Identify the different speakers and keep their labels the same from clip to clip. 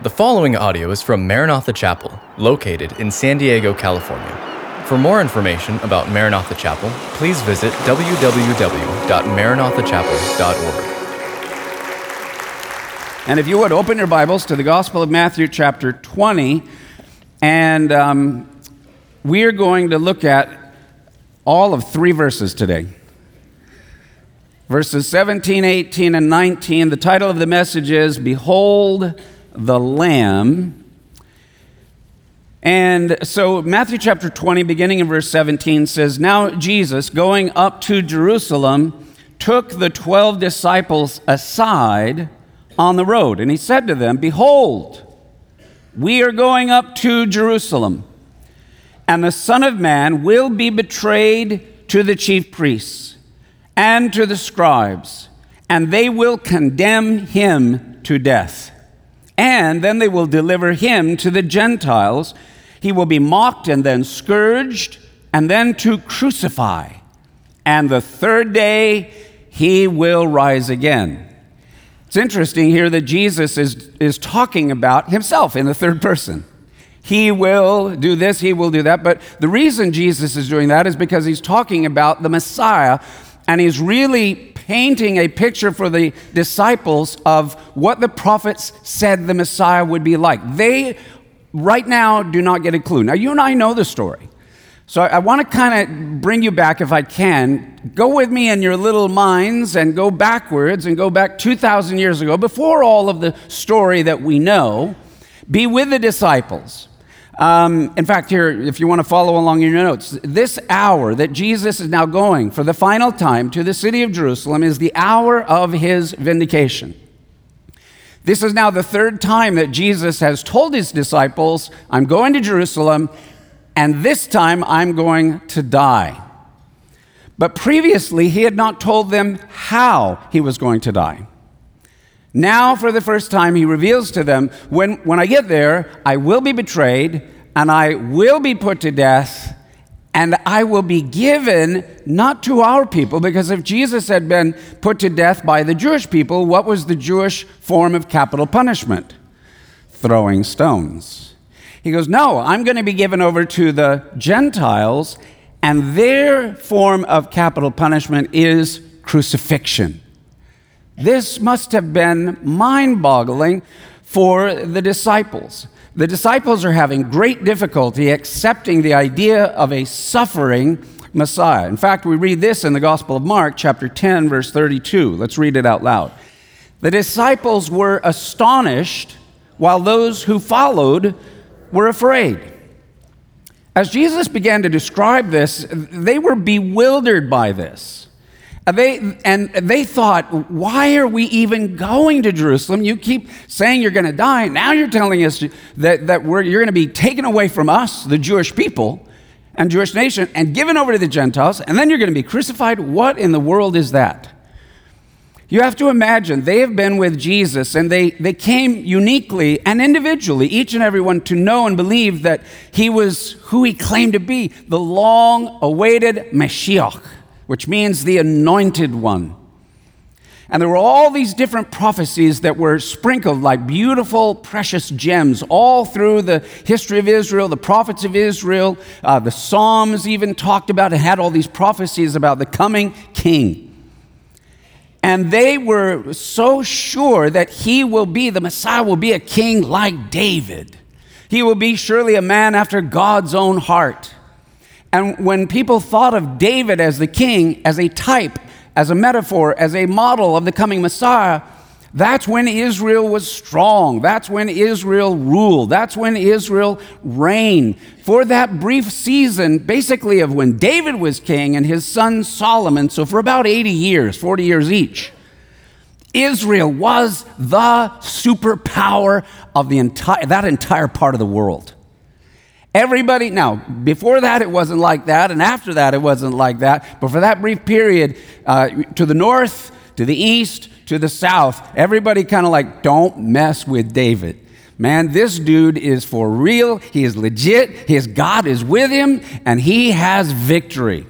Speaker 1: The following audio is from Maranatha Chapel, located in San Diego, California. For more information about Maranatha Chapel, please visit www.maranathachapel.org.
Speaker 2: And if you would open your Bibles to the Gospel of Matthew, chapter 20, and um, we are going to look at all of three verses today. Verses 17, 18, and 19. The title of the message is Behold the Lamb. And so, Matthew chapter 20, beginning in verse 17, says Now Jesus, going up to Jerusalem, took the 12 disciples aside on the road, and he said to them, Behold, we are going up to Jerusalem, and the Son of Man will be betrayed to the chief priests and to the scribes, and they will condemn him to death and then they will deliver him to the Gentiles. He will be mocked and then scourged, and then to crucify. And the third day he will rise again. It's interesting here that Jesus is, is talking about himself in the third person. He will do this, he will do that. But the reason Jesus is doing that is because he's talking about the Messiah, and he's really painting a picture for the disciples of what the prophets said the Messiah would be like. They, right now, do not get a clue. Now, you and I know the story. So I want to kind of bring you back, if I can. Go with me in your little minds and go backwards and go back 2,000 years ago, before all of the story that we know. Be with the disciples. Um, in fact, here, if you want to follow along in your notes, this hour that Jesus is now going for the final time to the city of Jerusalem is the hour of his vindication. This is now the third time that Jesus has told his disciples, I'm going to Jerusalem, and this time I'm going to die. But previously, he had not told them how he was going to die. Now, for the first time, he reveals to them when, when I get there, I will be betrayed, and I will be put to death, and I will be given not to our people, because if Jesus had been put to death by the Jewish people, what was the Jewish form of capital punishment? Throwing stones. He goes, No, I'm going to be given over to the Gentiles, and their form of capital punishment is crucifixion. This must have been mind boggling for the disciples. The disciples are having great difficulty accepting the idea of a suffering Messiah. In fact, we read this in the Gospel of Mark, chapter 10, verse 32. Let's read it out loud. The disciples were astonished, while those who followed were afraid. As Jesus began to describe this, they were bewildered by this. Uh, they, and they thought, why are we even going to Jerusalem? You keep saying you're going to die. Now you're telling us that, that we're, you're going to be taken away from us, the Jewish people and Jewish nation, and given over to the Gentiles, and then you're going to be crucified. What in the world is that? You have to imagine they have been with Jesus and they, they came uniquely and individually, each and every one, to know and believe that he was who he claimed to be the long awaited Mashiach which means the anointed one. And there were all these different prophecies that were sprinkled like beautiful, precious gems all through the history of Israel, the prophets of Israel. Uh, the Psalms even talked about and had all these prophecies about the coming king. And they were so sure that he will be, the Messiah will be a king like David. He will be surely a man after God's own heart. And when people thought of David as the king, as a type, as a metaphor, as a model of the coming Messiah, that's when Israel was strong. That's when Israel ruled. That's when Israel reigned. For that brief season, basically, of when David was king and his son Solomon, so for about 80 years, 40 years each, Israel was the superpower of the entire, that entire part of the world. Everybody, now, before that it wasn't like that, and after that it wasn't like that, but for that brief period, uh, to the north, to the east, to the south, everybody kind of like, don't mess with David. Man, this dude is for real. He is legit. His God is with him, and he has victory.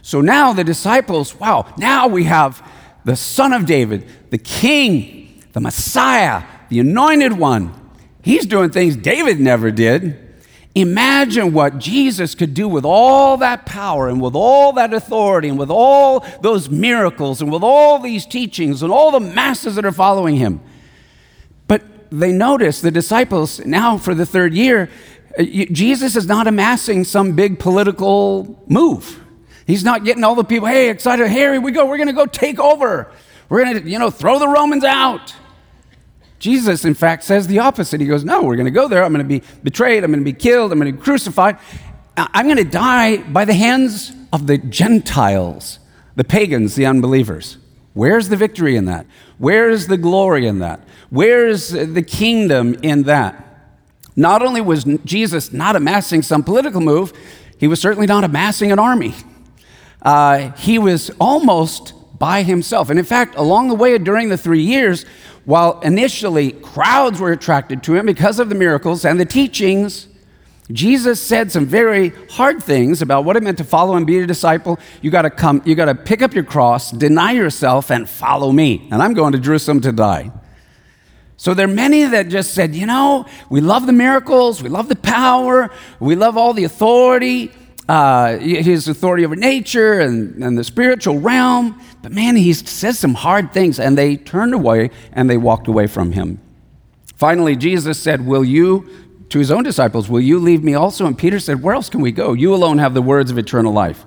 Speaker 2: So now the disciples, wow, now we have the son of David, the king, the Messiah, the anointed one. He's doing things David never did. Imagine what Jesus could do with all that power and with all that authority and with all those miracles and with all these teachings and all the masses that are following him. But they notice, the disciples, now for the third year, uh, Jesus is not amassing some big political move. He's not getting all the people, hey, excited, here we go, we're going to go take over. We're going to, you know, throw the Romans out. Jesus, in fact, says the opposite. He goes, No, we're going to go there. I'm going to be betrayed. I'm going to be killed. I'm going to be crucified. I'm going to die by the hands of the Gentiles, the pagans, the unbelievers. Where's the victory in that? Where's the glory in that? Where's the kingdom in that? Not only was Jesus not amassing some political move, he was certainly not amassing an army. Uh, he was almost by himself. And in fact, along the way during the three years, while initially crowds were attracted to him because of the miracles and the teachings, Jesus said some very hard things about what it meant to follow and be a disciple. You got to come, you got to pick up your cross, deny yourself, and follow me. And I'm going to Jerusalem to die. So there are many that just said, you know, we love the miracles, we love the power, we love all the authority, uh, his authority over nature and, and the spiritual realm. But man, he says some hard things, and they turned away and they walked away from him. Finally, Jesus said, Will you, to his own disciples, will you leave me also? And Peter said, Where else can we go? You alone have the words of eternal life.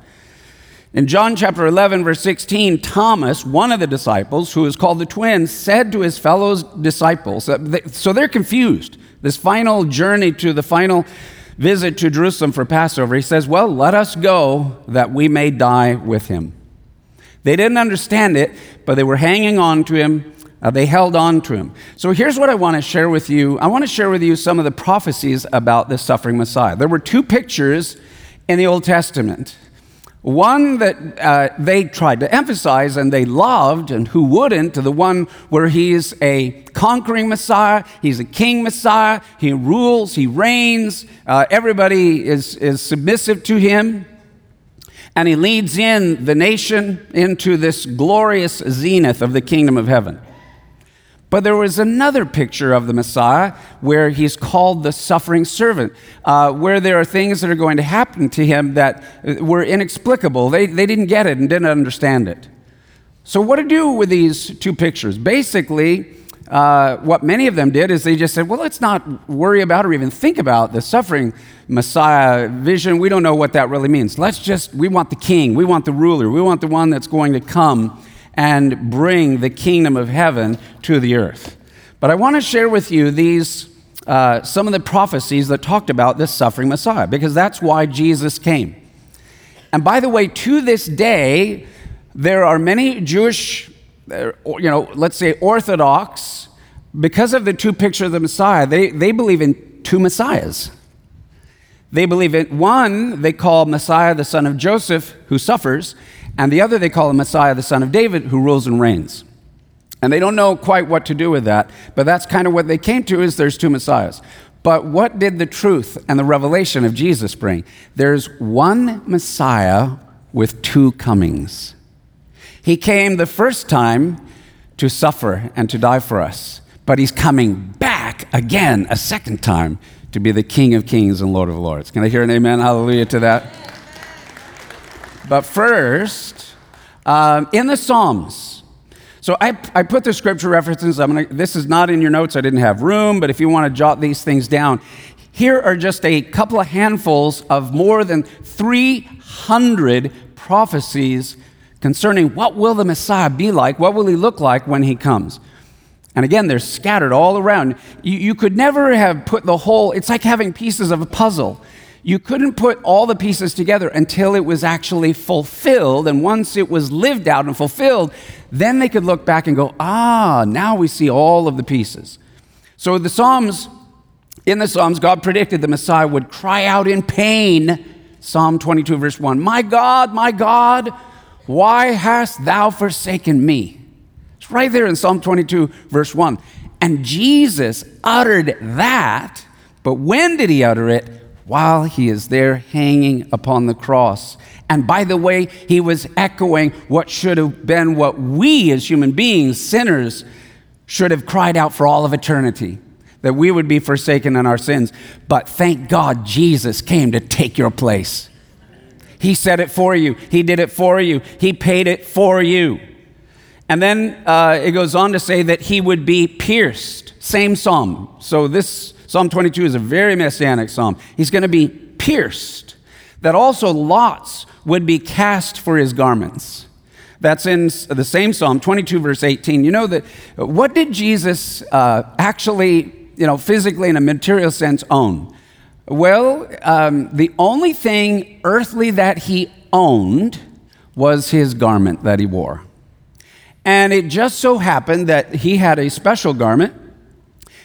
Speaker 2: In John chapter 11, verse 16, Thomas, one of the disciples, who is called the twin, said to his fellow disciples, uh, so they're confused. This final journey to the final visit to Jerusalem for Passover, he says, Well, let us go that we may die with him. They didn't understand it, but they were hanging on to him. Uh, they held on to him. So here's what I want to share with you. I want to share with you some of the prophecies about the suffering Messiah. There were two pictures in the Old Testament. One that uh, they tried to emphasize and they loved, and who wouldn't, to the one where he's a conquering Messiah, he's a king Messiah, he rules, he reigns, uh, everybody is, is submissive to him. And he leads in the nation into this glorious zenith of the kingdom of heaven. But there was another picture of the Messiah where he's called the suffering servant, uh, where there are things that are going to happen to him that were inexplicable. They, they didn't get it and didn't understand it. So, what to do with these two pictures? Basically, uh, what many of them did is they just said, well, let's not worry about or even think about the suffering Messiah vision. We don't know what that really means. Let's just, we want the king, we want the ruler, we want the one that's going to come and bring the kingdom of heaven to the earth. But I want to share with you these, uh, some of the prophecies that talked about this suffering Messiah, because that's why Jesus came. And by the way, to this day, there are many Jewish, you know, let's say Orthodox because of the two pictures of the Messiah, they, they believe in two Messiahs. They believe in one, they call Messiah the son of Joseph, who suffers, and the other they call the Messiah the son of David, who rules and reigns. And they don't know quite what to do with that, but that's kind of what they came to is there's two Messiahs. But what did the truth and the revelation of Jesus bring? There's one Messiah with two comings. He came the first time to suffer and to die for us but he's coming back again a second time to be the King of Kings and Lord of Lords. Can I hear an amen? Hallelujah to that. But first, um, in the Psalms, so I, I put the scripture references. I'm gonna, this is not in your notes. I didn't have room, but if you want to jot these things down, here are just a couple of handfuls of more than 300 prophecies concerning what will the Messiah be like, what will he look like when he comes. And again, they're scattered all around. You, you, could never have put the whole, it's like having pieces of a puzzle. You couldn't put all the pieces together until it was actually fulfilled. And once it was lived out and fulfilled, then they could look back and go, ah, now we see all of the pieces. So the Psalms, in the Psalms, God predicted the Messiah would cry out in pain. Psalm 22, verse 1 My God, my God, why hast thou forsaken me? It's right there in Psalm 22, verse 1. And Jesus uttered that, but when did he utter it? While he is there hanging upon the cross. And by the way, he was echoing what should have been what we as human beings, sinners, should have cried out for all of eternity. that we would be forsaken in our sins. But thank God Jesus came to take your place. He said it for you, He did it for you, He paid it for you. And then uh, it goes on to say that He would be pierced. Same psalm. So this Psalm 22 is a very messianic psalm. He's going to be pierced. That also lots would be cast for His garments. That's in the same Psalm, 22, verse 18. You know that what did Jesus uh, actually you know, physically in a material sense own? Well, um, the only thing earthly that he owned was his garment that he wore. And it just so happened that he had a special garment.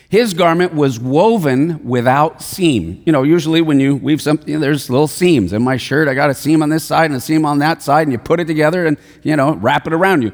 Speaker 2: His garment was woven without seam. You know, usually when you weave something, there's little seams. In my shirt, I got a seam on this side and a seam on that side, and you put it together and, you know, wrap it around you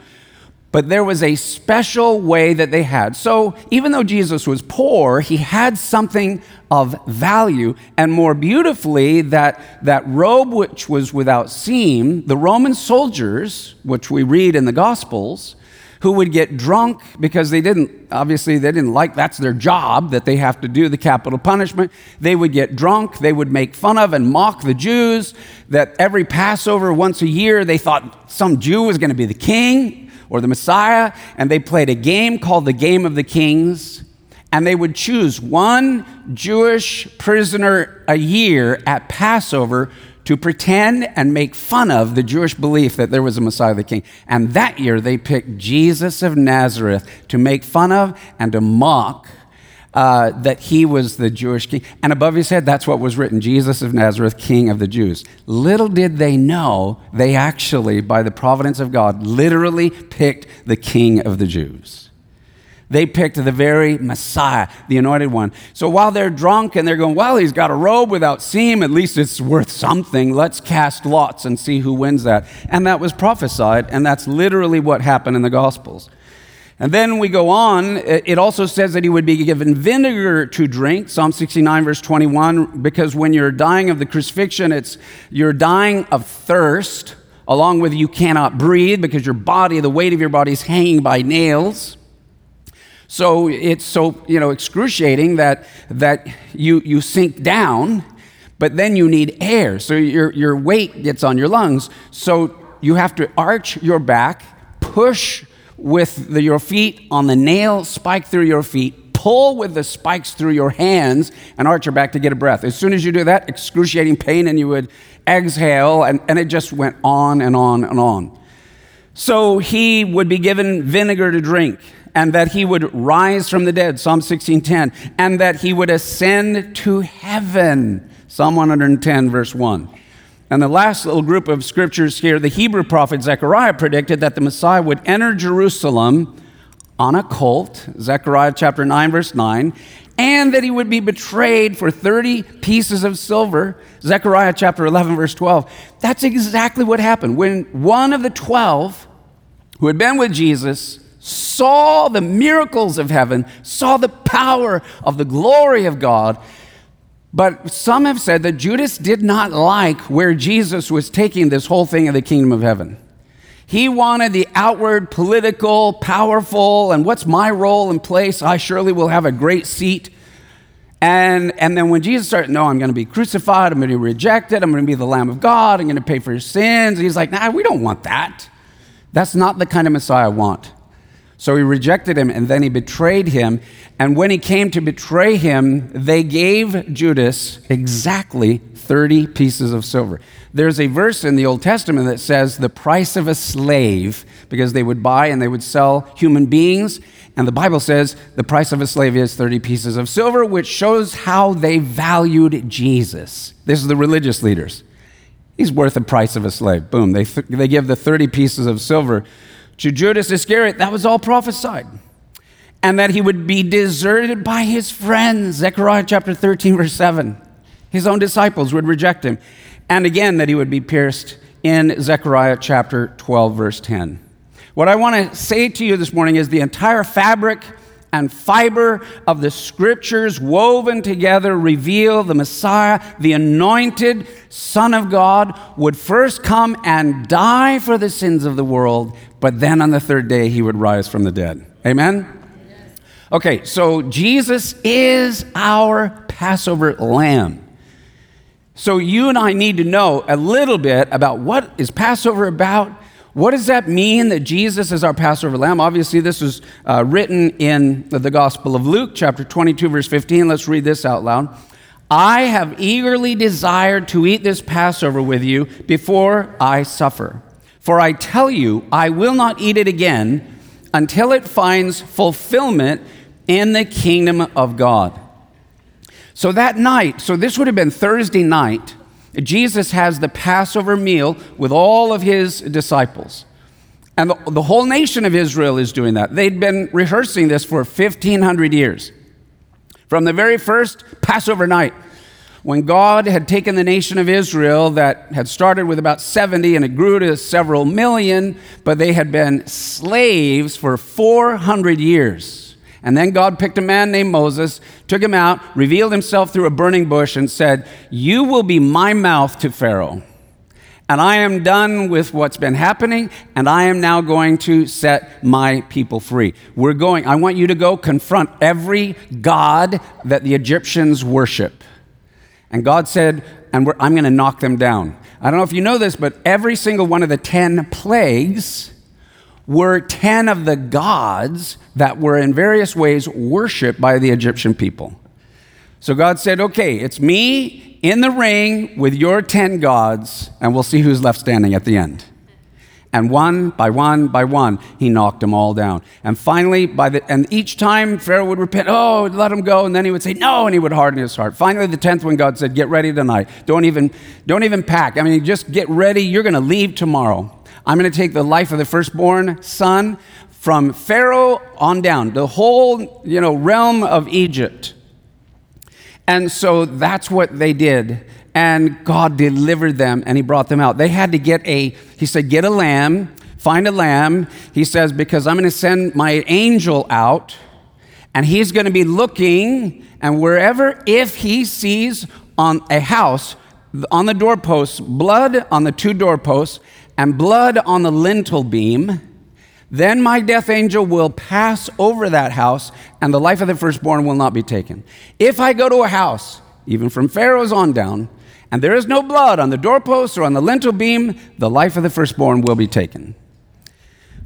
Speaker 2: but there was a special way that they had. So even though Jesus was poor, he had something of value. And more beautifully, that, that robe which was without seam, the Roman soldiers, which we read in the Gospels, who would get drunk because they didn't, obviously, they didn't like that's their job that they have to do the capital punishment. They would get drunk, they would make fun of and mock the Jews. That every Passover, once a year, they thought some Jew was going to be the king or the Messiah, and they played a game called the Game of the Kings. And they would choose one Jewish prisoner a year at Passover to pretend and make fun of the Jewish belief that there was a Messiah the King. And that year they picked Jesus of Nazareth to make fun of and to mock uh, that he was the Jewish king. And above his head, that's what was written Jesus of Nazareth, King of the Jews. Little did they know, they actually, by the providence of God, literally picked the King of the Jews. They picked the very Messiah, the anointed one. So while they're drunk and they're going, well, he's got a robe without seam, at least it's worth something. Let's cast lots and see who wins that. And that was prophesied, and that's literally what happened in the Gospels. And then we go on, it also says that he would be given vinegar to drink, Psalm 69, verse 21, because when you're dying of the crucifixion, it's you're dying of thirst, along with you cannot breathe because your body, the weight of your body is hanging by nails. So it's so you know excruciating that that you you sink down, but then you need air. So your your weight gets on your lungs. So you have to arch your back, push with the, your feet on the nail spike through your feet, pull with the spikes through your hands, and arch your back to get a breath. As soon as you do that, excruciating pain, and you would exhale, and, and it just went on and on and on. So he would be given vinegar to drink, and that he would rise from the dead, Psalm 16:10, and that he would ascend to heaven, Psalm 110, verse 1. And the last little group of scriptures here, the Hebrew prophet Zechariah predicted that the Messiah would enter Jerusalem on a colt, Zechariah chapter 9, verse 9, and that he would be betrayed for 30 pieces of silver, Zechariah chapter 11, verse 12. That's exactly what happened. When one of the 12 who had been with Jesus saw the miracles of heaven, saw the power of the glory of God, but some have said that Judas did not like where Jesus was taking this whole thing of the kingdom of heaven. He wanted the outward, political, powerful, and what's my role and place? I surely will have a great seat. And, and then when Jesus started, no, I'm going to be crucified, I'm going to be rejected, I'm going to be the Lamb of God, I'm going to pay for your sins. he's like, nah, we don't want that. That's not the kind of Messiah I want. So he rejected him and then he betrayed him. And when he came to betray him, they gave Judas exactly 30 pieces of silver. There's a verse in the Old Testament that says the price of a slave, because they would buy and they would sell human beings. And the Bible says the price of a slave is 30 pieces of silver, which shows how they valued Jesus. This is the religious leaders. He's worth the price of a slave. Boom. They, th- they give the 30 pieces of silver to Judas Iscariot, that was all prophesied. And that he would be deserted by his friends, Zechariah chapter 13, verse 7. His own disciples would reject him. And again, that he would be pierced in Zechariah chapter 12, verse 10. What I want to say to you this morning is the entire fabric and fiber of the scriptures woven together reveal the Messiah, the anointed Son of God, would first come and die for the sins of the world, but then on the third day he would rise from the dead. Amen? Okay, so Jesus is our Passover lamb. So you and I need to know a little bit about what is Passover about. What does that mean that Jesus is our Passover lamb? Obviously, this was uh, written in the Gospel of Luke, chapter 22, verse 15. Let's read this out loud. I have eagerly desired to eat this Passover with you before I suffer. For I tell you, I will not eat it again until it finds fulfillment in the kingdom of God. So that night, so this would have been Thursday night, Jesus has the Passover meal with all of his disciples. And the, the, whole nation of Israel is doing that. They'd been rehearsing this for 1,500 years. From the very first Passover night, when God had taken the nation of Israel that had started with about 70 and it grew to several million, but they had been slaves for 400 years. And then God picked a man named Moses, took him out, revealed himself through a burning bush, and said, You will be my mouth to Pharaoh. And I am done with what's been happening, and I am now going to set my people free. We're going, I want you to go confront every God that the Egyptians worship. And God said, and I'm going to knock them down. I don't know if you know this, but every single one of the 10 plagues were 10 of the gods that were in various ways worshiped by the Egyptian people. So God said, Okay, it's me in the ring with your 10 gods, and we'll see who's left standing at the end. And one by one by one, he knocked them all down. And finally, by the, and each time Pharaoh would repent, oh, let him go. And then he would say, no, and he would harden his heart. Finally, the 10th one, God said, get ready tonight. Don't even, don't even pack. I mean, just get ready. You're going to leave tomorrow. I'm going to take the life of the firstborn son from Pharaoh on down, the whole, you know, realm of Egypt. And so that's what they did. And God delivered them and he brought them out. They had to get a, he said, get a lamb, find a lamb. He says, because I'm going to send my angel out and he's going to be looking and wherever, if he sees on a house, on the doorposts, blood on the two doorposts, and blood on the lintel beam, then my death angel will pass over that house, and the life of the firstborn will not be taken. If I go to a house, even from Pharaoh's on down, and there is no blood on the doorpost or on the lintel beam, the life of the firstborn will be taken.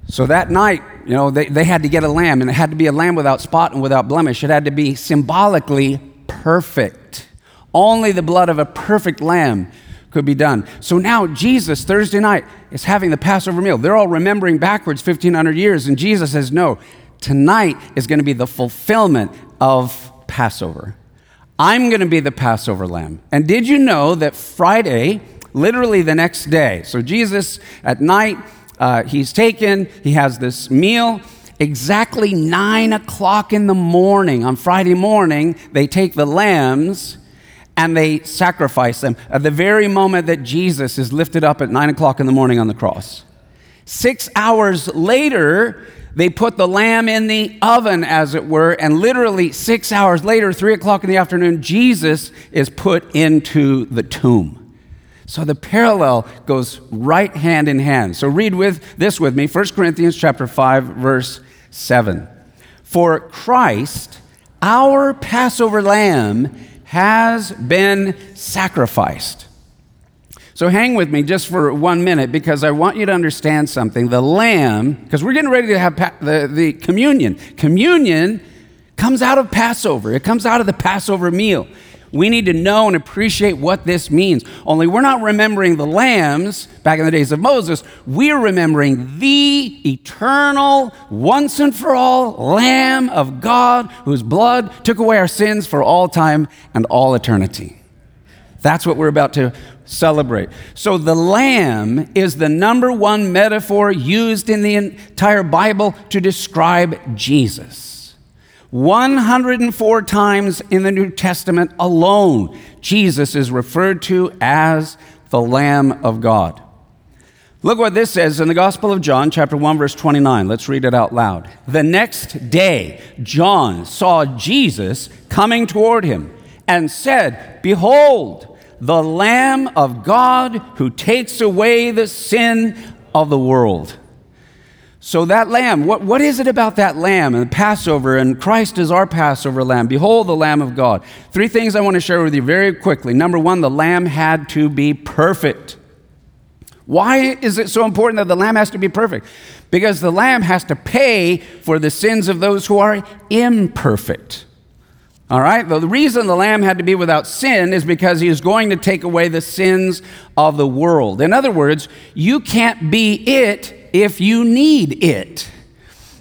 Speaker 2: So that night, you know, they, they had to get a lamb, and it had to be a lamb without spot and without blemish. It had to be symbolically perfect. Only the blood of a perfect lamb could be done. So now Jesus, Thursday night, is having the Passover meal. They're all remembering backwards 1,500 years, and Jesus says, No, tonight is going to be the fulfillment of Passover. I'm going to be the Passover lamb. And did you know that Friday, literally the next day, so Jesus at night, uh, he's taken, he has this meal. Exactly nine o'clock in the morning, on Friday morning, they take the lambs and they sacrifice them at the very moment that Jesus is lifted up at nine o'clock in the morning on the cross. Six hours later, they put the lamb in the oven, as it were, and literally six hours later, three o'clock in the afternoon, Jesus is put into the tomb. So the parallel goes right hand in hand. So read with this with me, 1 Corinthians chapter 5, verse 7. For Christ, our Passover lamb, has been sacrificed. So hang with me just for one minute because I want you to understand something. The lamb, because we're getting ready to have pa- the, the communion. Communion comes out of Passover, it comes out of the Passover meal. We need to know and appreciate what this means. Only we're not remembering the lambs back in the days of Moses. We're remembering the eternal, once and for all Lamb of God whose blood took away our sins for all time and all eternity. That's what we're about to celebrate. So the lamb is the number one metaphor used in the entire Bible to describe Jesus. 104 times in the New Testament alone, Jesus is referred to as the Lamb of God. Look what this says in the Gospel of John, chapter 1, verse 29. Let's read it out loud. The next day, John saw Jesus coming toward him and said, Behold, the Lamb of God who takes away the sin of the world. So, that lamb, what, what is it about that lamb and the Passover and Christ is our Passover lamb? Behold, the Lamb of God. Three things I want to share with you very quickly. Number one, the lamb had to be perfect. Why is it so important that the lamb has to be perfect? Because the lamb has to pay for the sins of those who are imperfect. All right? the reason the lamb had to be without sin is because he is going to take away the sins of the world. In other words, you can't be it if you need it.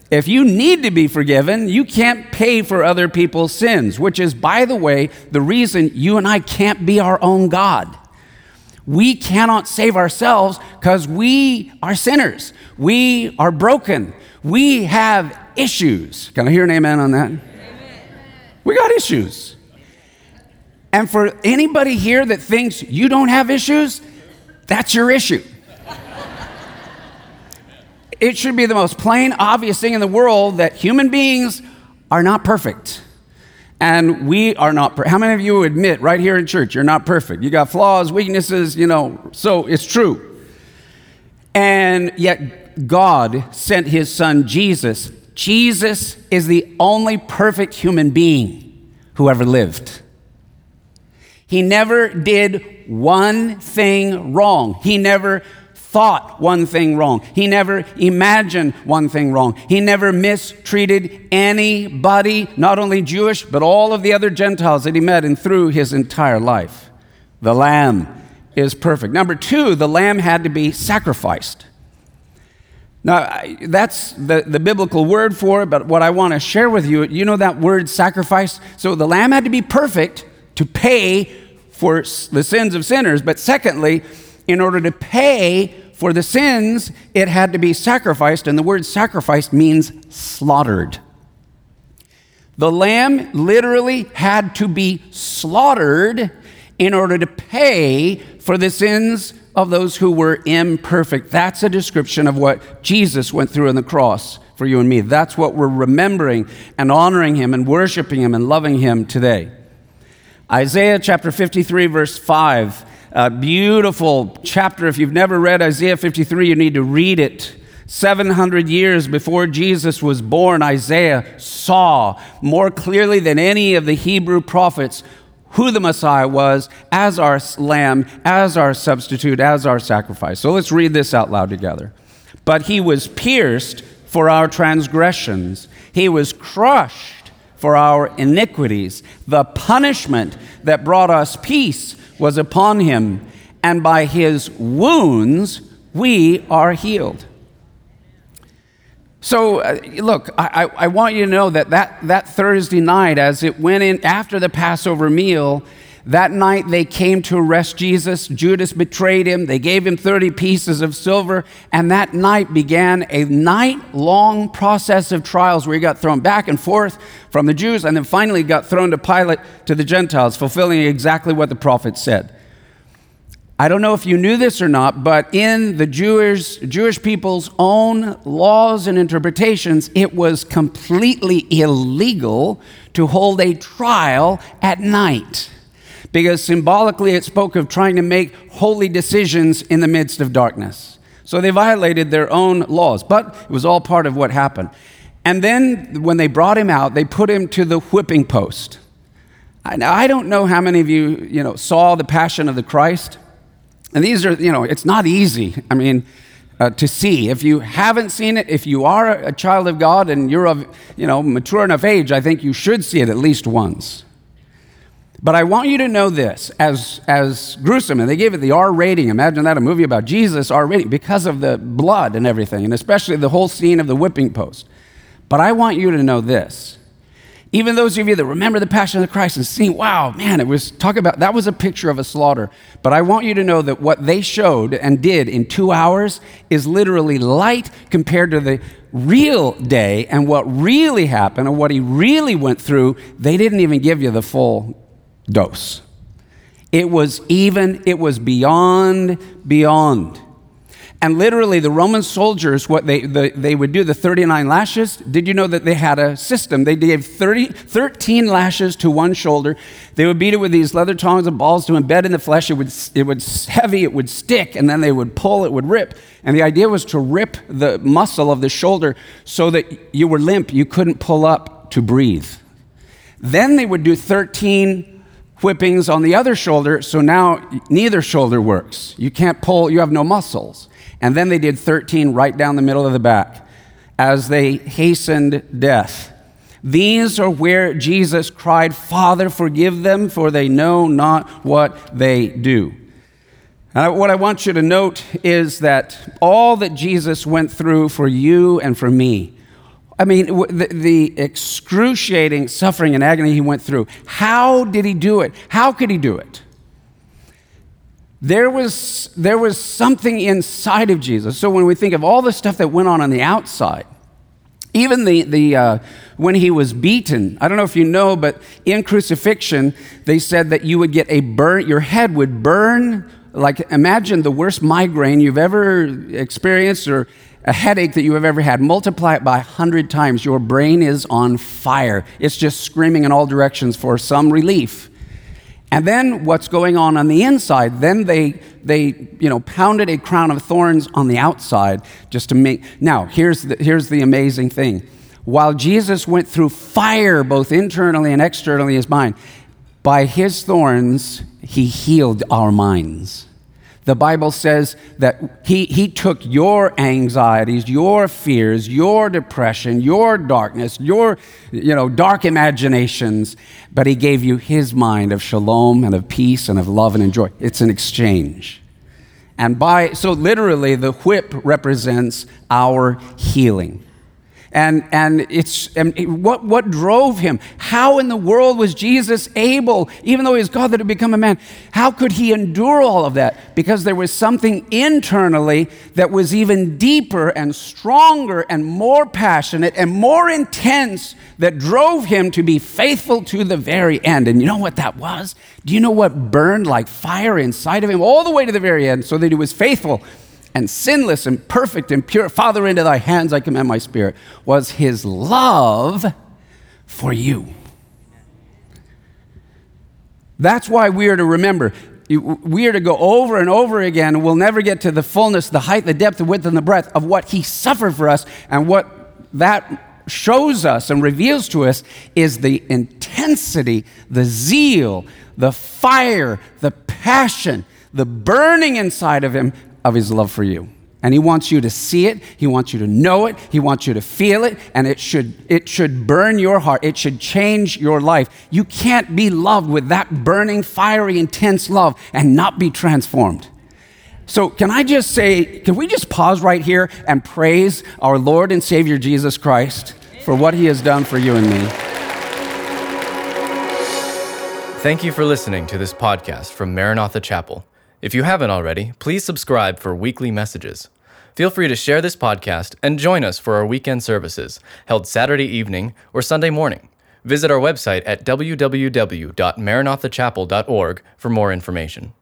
Speaker 2: If you need to be forgiven, you can't pay for other people's sins, which is, by the way, the reason you and I can't be our own God. We cannot save ourselves because we are sinners. We are broken. We have issues. Can I hear an amen on that? We got issues. And for anybody here that thinks you don't have issues, that's your issue. it should be the most plain, obvious thing in the world that human beings are not perfect. And we are not perfect. How many of you admit right here in church you're not perfect? You got flaws, weaknesses, you know, so it's true. And yet God sent his son Jesus Jesus is the only perfect human being who ever lived. He never did one thing wrong. He never thought one thing wrong. He never imagined one thing wrong. He never mistreated anybody, not only Jewish, but all of the other Gentiles that he met and through his entire life. The Lamb is perfect. Number two, the Lamb had to be sacrificed. Now, that's the, the biblical word for it, but what I want to share with you, you know that word sacrifice? So the lamb had to be perfect to pay for the sins of sinners, but secondly, in order to pay for the sins, it had to be sacrificed, and the word sacrificed means slaughtered. The lamb literally had to be slaughtered in order to pay for the sins of those who were imperfect. That's a description of what Jesus went through on the cross for you and me. That's what we're remembering and honoring him and worshiping him and loving him today. Isaiah chapter 53, verse 5. A beautiful chapter. If you've never read Isaiah 53, you need to read it. 700 years before Jesus was born, Isaiah saw more clearly than any of the Hebrew prophets who the Messiah was as our lamb, as our substitute, as our sacrifice. So let's read this out loud together. But he was pierced for our transgressions, he was crushed for our iniquities. The punishment that brought us peace was upon him, and by his wounds we are healed. So, uh, look, I, I, want you to know that, that that Thursday night, as it went in after the Passover meal, that night they came to arrest Jesus. Judas betrayed him. They gave him 30 pieces of silver. And that night began a night long process of trials where he got thrown back and forth from the Jews and then finally got thrown to Pilate to the Gentiles, fulfilling exactly what the prophet said. I don't know if you knew this or not, but in the Jewish, Jewish people's own laws and interpretations, it was completely illegal to hold a trial at night. Because symbolically, it spoke of trying to make holy decisions in the midst of darkness. So they violated their own laws, but it was all part of what happened. And then when they brought him out, they put him to the whipping post. Now, I don't know how many of you, you know, saw the Passion of the Christ. And these are, you know, it's not easy. I mean, uh, to see. If you haven't seen it, if you are a child of God and you're of, you know, mature enough age, I think you should see it at least once. But I want you to know this as, as gruesome, and they gave it the R rating. Imagine that, a movie about Jesus, R rating, because of the blood and everything, and especially the whole scene of the whipping post. But I want you to know this even those of you that remember the Passion of the Christ and see, wow, man, it was talk about that was a picture of a slaughter. But I want you to know that what they showed and did in two hours is literally light compared to the real day and what really happened and what he really went through. They didn't even give you the full dose. It was even, it was beyond, beyond. And literally, the Roman soldiers, what they, the, they would do, the 39 lashes, did you know that they had a system? They gave 30, 13 lashes to one shoulder. They would beat it with these leather tongs and balls to embed in the flesh. It would, it would heavy, it would stick, and then they would pull, it would rip. And the idea was to rip the muscle of the shoulder so that you were limp, you couldn't pull up to breathe. Then they would do 13 whippings on the other shoulder, so now neither shoulder works. You can't pull, you have no muscles. And then they did 13 right down the middle of the back as they hastened death. These are where Jesus cried, Father, forgive them, for they know not what they do. And what I want you to note is that all that Jesus went through for you and for me, I mean, the, the, excruciating suffering and agony he went through, how did he do it? How could he do it? There was, there was something inside of Jesus. So when we think of all the stuff that went on on the outside, even the, the uh, when he was beaten, I don't know if you know, but in crucifixion, they said that you would get a burn, your head would burn. Like, imagine the worst migraine you've ever experienced or a headache that you have ever had, multiply it by 100 times. Your brain is on fire. It's just screaming in all directions for some relief. And then what's going on on the inside? Then they, they you know, pounded a crown of thorns on the outside just to make. Now, here's the, here's the amazing thing. While Jesus went through fire, both internally and externally, his mind, by his thorns, he healed our minds. The Bible says that he, he took your anxieties, your fears, your depression, your darkness, your you know, dark imaginations, but he gave you his mind of shalom and of peace and of love and joy. It's an exchange. And by, so literally, the whip represents our healing. And, and it's and what, what drove him? How in the world was Jesus able, even though he was God that had become a man, how could he endure all of that? Because there was something internally that was even deeper and stronger and more passionate and more intense that drove him to be faithful to the very end. And you know what that was? Do you know what burned like fire inside of him all the way to the very end so that he was faithful? And sinless and perfect and pure. Father, into thy hands I commend my spirit, was his love for you. That's why we are to remember. We are to go over and over again, we'll never get to the fullness, the height, the depth, the width, and the breadth of what he suffered for us. And what that shows us and reveals to us is the intensity, the zeal, the fire, the passion, the burning inside of him of his love for you. And he wants you to see it, he wants you to know it, he wants you to feel it, and it should, it should burn your heart. It should change your life. You can't be loved with that burning, fiery, intense love and not be transformed. So, can I just say, can we just pause right here and praise our Lord and Savior Jesus Christ for what he has done for you and me?
Speaker 1: Thank you for listening to this podcast from Maranatha Chapel. If you haven't already, please subscribe for weekly messages. Feel free to share this podcast and join us for our weekend services, held Saturday evening or Sunday morning. Visit our website at www.maranathachapel.org for more information.